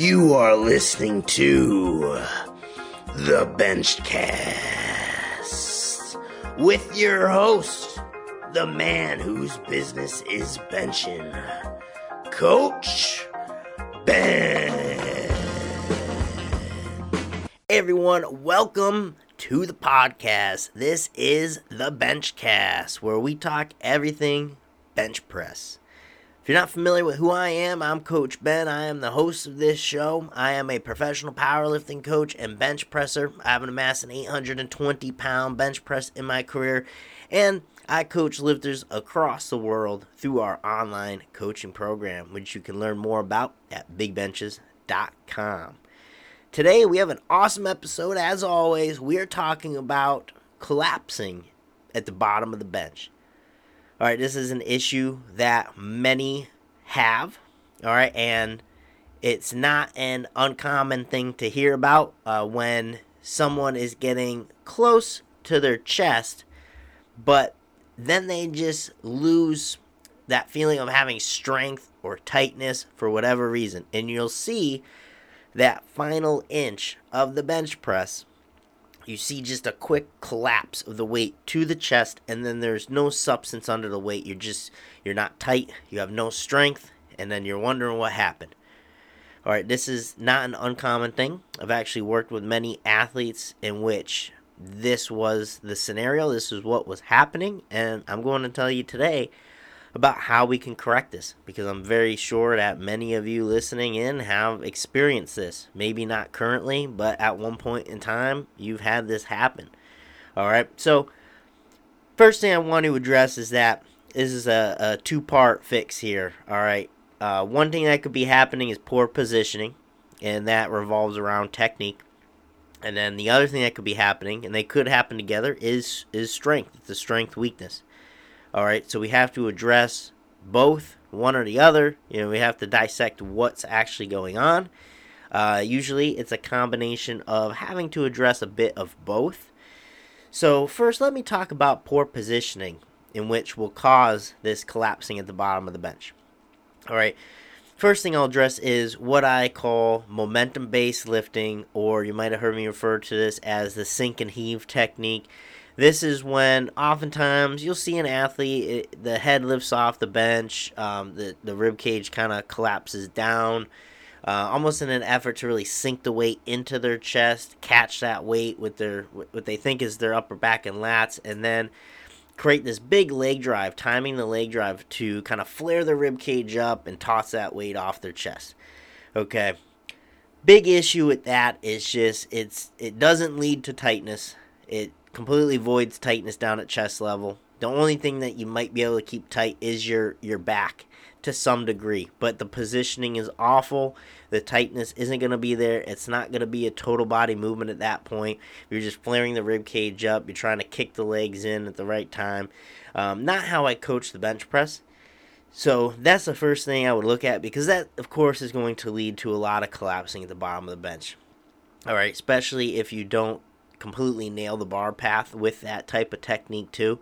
You are listening to the Benchcast with your host, the man whose business is benching, Coach Ben. Everyone, welcome to the podcast. This is the Benchcast, where we talk everything bench press. If you're not familiar with who I am, I'm Coach Ben. I am the host of this show. I am a professional powerlifting coach and bench presser. I have amassed an 820 pound bench press in my career, and I coach lifters across the world through our online coaching program, which you can learn more about at bigbenches.com. Today, we have an awesome episode. As always, we are talking about collapsing at the bottom of the bench. All right, this is an issue that many have. All right, and it's not an uncommon thing to hear about uh, when someone is getting close to their chest, but then they just lose that feeling of having strength or tightness for whatever reason. And you'll see that final inch of the bench press you see just a quick collapse of the weight to the chest and then there's no substance under the weight. You're just you're not tight. You have no strength. And then you're wondering what happened. All right this is not an uncommon thing. I've actually worked with many athletes in which this was the scenario. This is what was happening. And i'm going to tell you today about how we can correct this because I'm very sure that many of you listening in have experienced this. Maybe not currently, but at one point in time, you've had this happen. All right, so first thing I want to address is that this is a, a two part fix here. All right, uh, one thing that could be happening is poor positioning, and that revolves around technique. And then the other thing that could be happening, and they could happen together, is is strength. It's a strength weakness. All right, so we have to address both, one or the other. You know, we have to dissect what's actually going on. Uh, usually, it's a combination of having to address a bit of both. So, first, let me talk about poor positioning, in which will cause this collapsing at the bottom of the bench. All right, first thing I'll address is what I call momentum based lifting, or you might have heard me refer to this as the sink and heave technique. This is when oftentimes you'll see an athlete, it, the head lifts off the bench, um, the, the rib cage kind of collapses down, uh, almost in an effort to really sink the weight into their chest, catch that weight with their what they think is their upper back and lats, and then create this big leg drive, timing the leg drive to kind of flare the rib cage up and toss that weight off their chest. Okay. Big issue with that is just it's it doesn't lead to tightness. It completely voids tightness down at chest level. The only thing that you might be able to keep tight is your your back to some degree, but the positioning is awful. The tightness isn't going to be there. It's not going to be a total body movement at that point. You're just flaring the rib cage up. You're trying to kick the legs in at the right time. Um, not how I coach the bench press. So that's the first thing I would look at because that, of course, is going to lead to a lot of collapsing at the bottom of the bench. All right, especially if you don't completely nail the bar path with that type of technique too,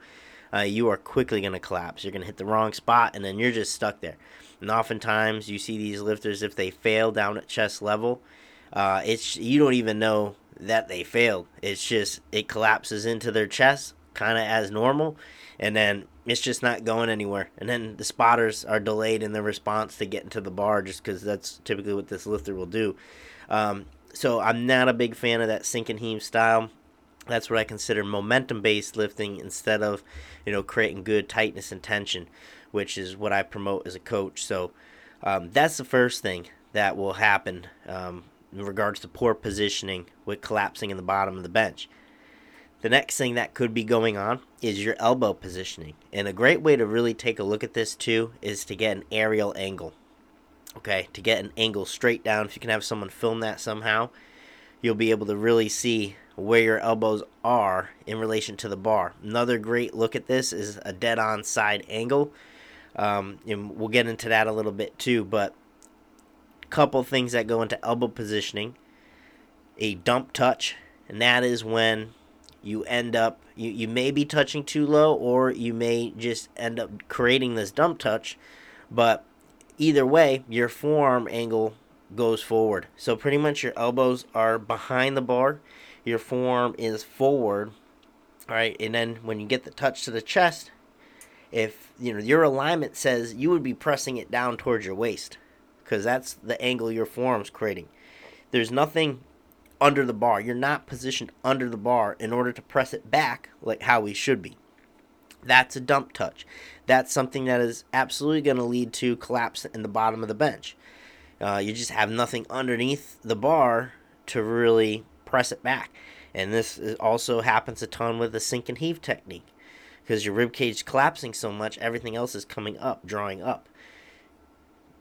uh, you are quickly going to collapse. You're going to hit the wrong spot, and then you're just stuck there. And oftentimes, you see these lifters if they fail down at chest level, uh, it's you don't even know that they failed. It's just it collapses into their chest, kind of as normal, and then it's just not going anywhere. And then the spotters are delayed in their response to getting to the bar, just because that's typically what this lifter will do. Um, so I'm not a big fan of that sink and heave style. That's what I consider momentum based lifting instead of, you know, creating good tightness and tension, which is what I promote as a coach. So um, that's the first thing that will happen um, in regards to poor positioning with collapsing in the bottom of the bench. The next thing that could be going on is your elbow positioning. And a great way to really take a look at this too is to get an aerial angle okay, to get an angle straight down. If you can have someone film that somehow, you'll be able to really see where your elbows are in relation to the bar. Another great look at this is a dead on side angle. Um, and we'll get into that a little bit too, but a couple things that go into elbow positioning a dump touch, and that is when you end up you, you may be touching too low or you may just end up creating this dump touch but either way, your forearm angle goes forward. So pretty much your elbows are behind the bar, your forearm is forward, all right, and then when you get the touch to the chest, if you know your alignment says you would be pressing it down towards your waist because that's the angle your forearm's creating. There's nothing under the bar. You're not positioned under the bar in order to press it back like how we should be. That's a dump touch. That's something that is absolutely going to lead to collapse in the bottom of the bench. Uh, you just have nothing underneath the bar to really press it back. And this also happens a ton with the sink and heave technique because your rib cage is collapsing so much, everything else is coming up, drawing up.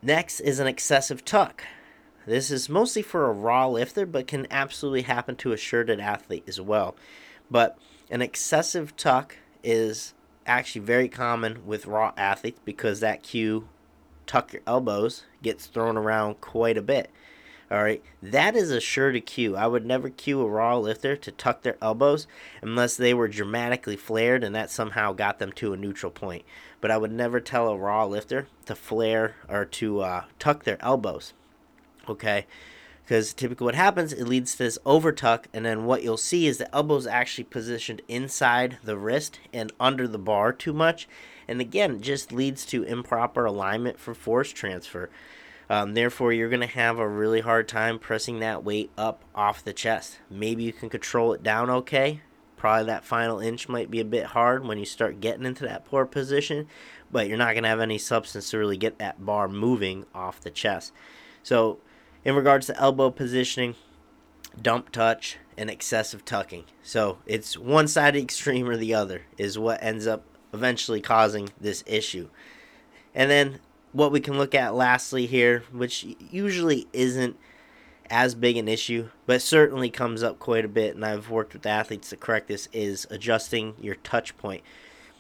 Next is an excessive tuck. This is mostly for a raw lifter, but can absolutely happen to a shirted athlete as well. But an excessive tuck is actually very common with raw athletes because that cue, tuck your elbows, gets thrown around quite a bit. All right, that is a shirted cue. I would never cue a raw lifter to tuck their elbows unless they were dramatically flared and that somehow got them to a neutral point. But I would never tell a raw lifter to flare or to uh, tuck their elbows. Okay, because typically what happens, it leads to this over tuck, and then what you'll see is the elbows actually positioned inside the wrist and under the bar too much. And again, just leads to improper alignment for force transfer. Um, therefore, you're going to have a really hard time pressing that weight up off the chest. Maybe you can control it down okay. Probably that final inch might be a bit hard when you start getting into that poor position, but you're not going to have any substance to really get that bar moving off the chest. So, in regards to elbow positioning, dump touch, and excessive tucking. So, it's one side extreme or the other is what ends up eventually causing this issue. And then what we can look at lastly here, which usually isn't as big an issue, but certainly comes up quite a bit, and I've worked with athletes to correct this, is adjusting your touch point.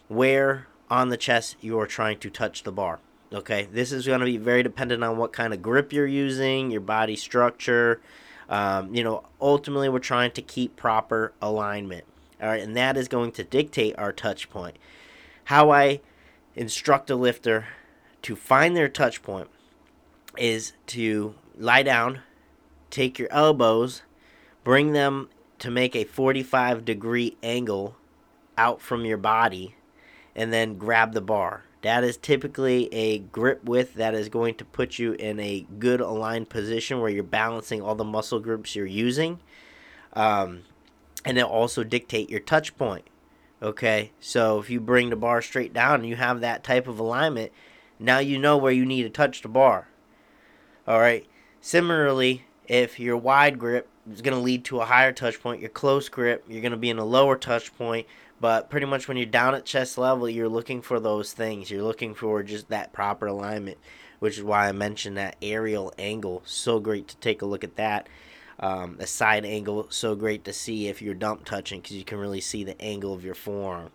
Where on the chest you are trying to touch the bar. Okay, this is going to be very dependent on what kind of grip you're using, your body structure. Um, you know, ultimately, we're trying to keep proper alignment. All right, and that is going to dictate our touch point. How I instruct a lifter to find their touch point is to lie down, take your elbows, bring them to make a 45 degree angle out from your body, and then grab the bar. That is typically a grip width that is going to put you in a good aligned position where you're balancing all the muscle groups you're using. Um, and it'll also dictate your touch point. Okay, so if you bring the bar straight down and you have that type of alignment, now you know where you need to touch the bar. All right. Similarly, if your wide grip is going to lead to a higher touch point, your close grip, you're going to be in a lower touch point. But pretty much when you're down at chest level, you're looking for those things. You're looking for just that proper alignment, which is why I mentioned that aerial angle. So great to take a look at that. Um, a side angle, so great to see if you're dump touching because you can really see the angle of your forearm.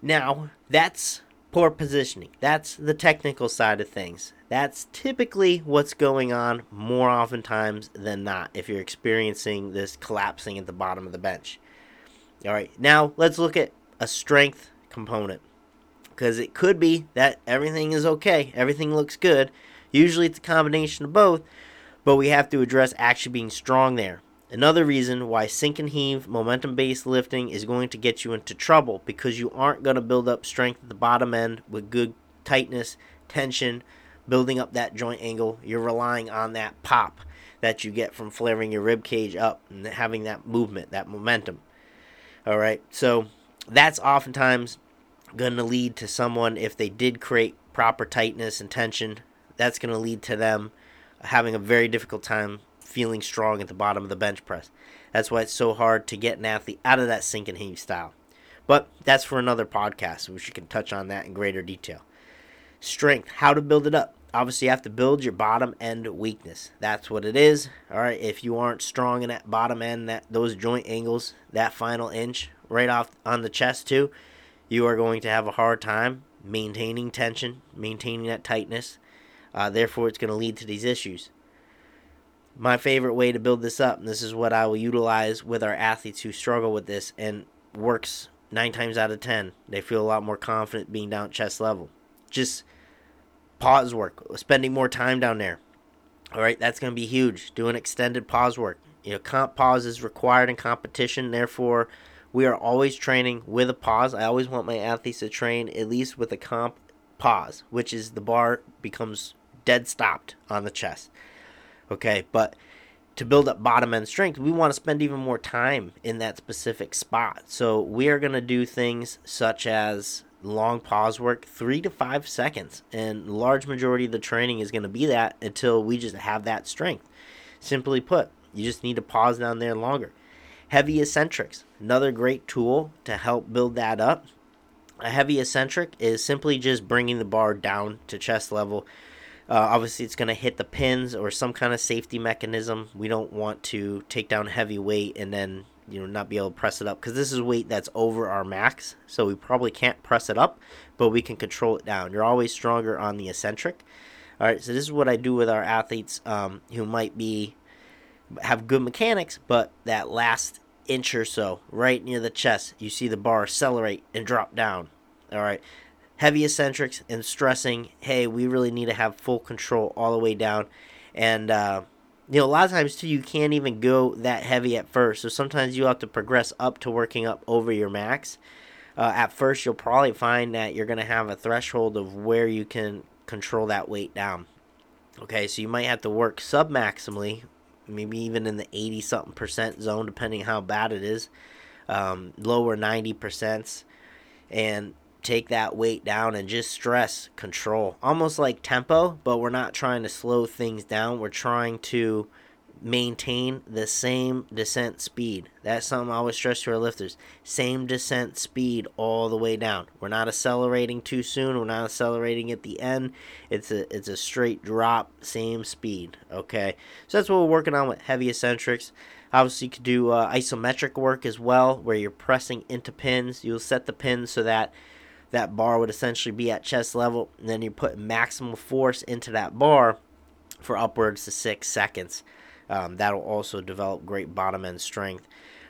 Now, that's poor positioning. That's the technical side of things. That's typically what's going on more oftentimes than not if you're experiencing this collapsing at the bottom of the bench. All right, now let's look at a strength component because it could be that everything is okay, everything looks good. Usually it's a combination of both, but we have to address actually being strong there. Another reason why sink and heave momentum based lifting is going to get you into trouble because you aren't going to build up strength at the bottom end with good tightness, tension, building up that joint angle. You're relying on that pop that you get from flaring your rib cage up and having that movement, that momentum. All right, so that's oftentimes going to lead to someone, if they did create proper tightness and tension, that's going to lead to them having a very difficult time feeling strong at the bottom of the bench press. That's why it's so hard to get an athlete out of that sink and heave style. But that's for another podcast, which you can touch on that in greater detail. Strength, how to build it up. Obviously, you have to build your bottom end weakness. That's what it is. All right, if you aren't strong in that bottom end, that those joint angles, that final inch right off on the chest too, you are going to have a hard time maintaining tension, maintaining that tightness. Uh, therefore, it's going to lead to these issues my favorite way to build this up, and this is what I will utilize with our athletes who struggle with this and works nine times out of ten. They feel a lot more confident being down at chest level. Just pause work, spending more time down there. All right, that's going to be huge. Doing extended pause work. You know, comp pause is required in competition. Therefore, we are always training with a pause. I always want my athletes to train at least with a comp pause, which is the bar becomes dead stopped on the chest. Okay, but to build up bottom end strength, we want to spend even more time in that specific spot. So we are going to do things such as long pause work, three to five seconds, and large majority of the training is going to be that until we just have that strength. Simply put, you just need to pause down there longer. Heavy eccentrics, another great tool to help build that up. A heavy eccentric is simply just bringing the bar down to chest level uh, obviously, it's going to hit the pins or some kind of safety mechanism. We don't want to take down heavy weight and then you know not be able to press it up because this is weight that's over our max, so we probably can't press it up, but we can control it down. You're always stronger on the eccentric. All right, so this is what I do with our athletes um, who might be have good mechanics, but that last inch or so, right near the chest, you see the bar accelerate and drop down. All right, heavy eccentrics and stressing, hey, we really need to have full control all the way down. And, uh, you know, a lot of times too, you can't even go that heavy at first. So sometimes you have to progress up to working up over your max. Uh, at first, you'll probably find that you're going to have a threshold of where you can control that weight down. Okay, so you might have to work sub maximally, maybe even in the 80 something percent zone, depending how bad it is, um, lower 90 percent. And take that weight down and just stress control. Almost like tempo, but we're not trying to slow things down. We're trying to maintain the same descent speed. That's something I always stress to our lifters. Same descent speed all the way down. We're not accelerating too soon. We're not accelerating at the end. It's a it's a straight drop, same speed. Okay, so that's what we're working on with heavy eccentrics. Obviously, you could do uh, isometric work as well, where you're pressing into pins. You'll set the pins so that that bar would essentially be at chest level, and then you put maximum force into that bar for upwards to six seconds. Um, that'll also develop great bottom end strength.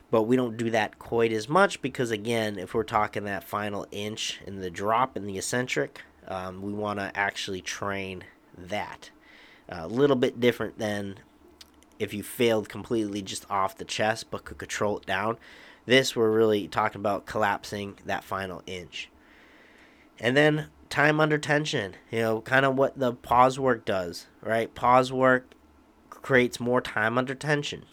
But we don't do that quite as much because, again, if we're talking that final inch in the drop in the eccentric, um, we want to actually train that. Uh, a little bit different than if you failed completely just off the chest but could control it down. This, we're really talking about collapsing that final inch. And then time under tension, you know, kind of what the pause work does, right? Pause work creates more time under tension.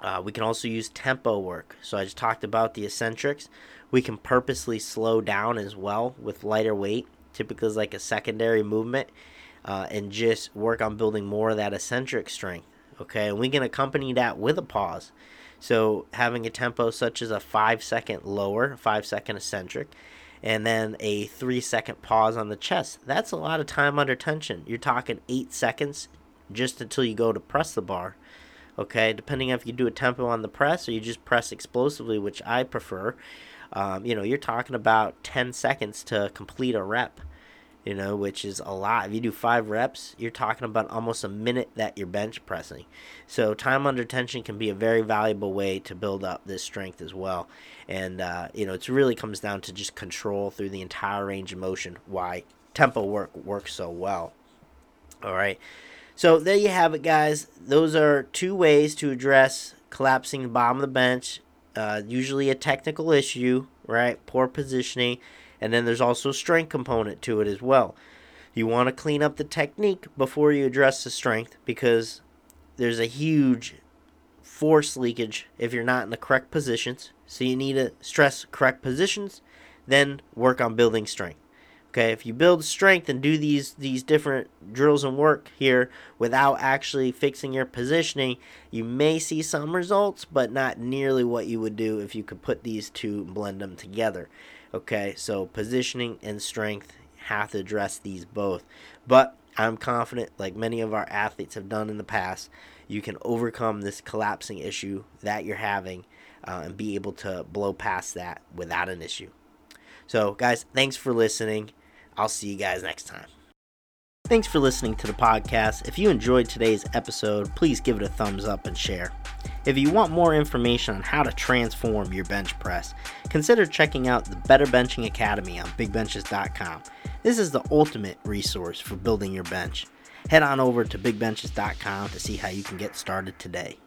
Uh, we can also use tempo work. So I just talked about the eccentrics. We can purposely slow down as well with lighter weight, typically like a secondary movement, uh, and just work on building more of that eccentric strength. Okay, and we can accompany that with a pause. So having a tempo such as a five second lower, five second eccentric, and then a three second pause on the chest. That's a lot of time under tension. You're talking eight seconds just until you go to press the bar. Okay, depending if you do a tempo on the press or you just press explosively, which I prefer. Um, you know, you're talking about 10 seconds to complete a rep you know, which is a lot. If you do five reps, you're talking about almost a minute that you're bench pressing. So, time under tension can be a very valuable way to build up this strength as well. And, uh, you know, it really comes down to just control through the entire range of motion, why tempo work works so well. All right. So, there you have it, guys. Those are two ways to address collapsing the bottom of the bench. Uh, usually a technical issue, right? Poor positioning and then there's also a strength component to it as well. You want to clean up the technique before you address the strength because there's a huge force leakage if you're not in the correct positions. So you need to stress correct positions, then work on building strength. Okay, if you build strength and do these these different drills and work here without actually fixing your positioning, you may see some results, but not nearly what you would do if you could put these two and blend them together. Okay, so positioning and strength have to address these both. But I'm confident, like many of our athletes have done in the past, you can overcome this collapsing issue that you're having uh, and be able to blow past that without an issue. So, guys, thanks for listening. I'll see you guys next time. Thanks for listening to the podcast. If you enjoyed today's episode, please give it a thumbs up and share. If you want more information on how to transform your bench press, consider checking out the Better Benching Academy on bigbenches.com. This is the ultimate resource for building your bench. head on over to bigbenches.com to see how you can get started today.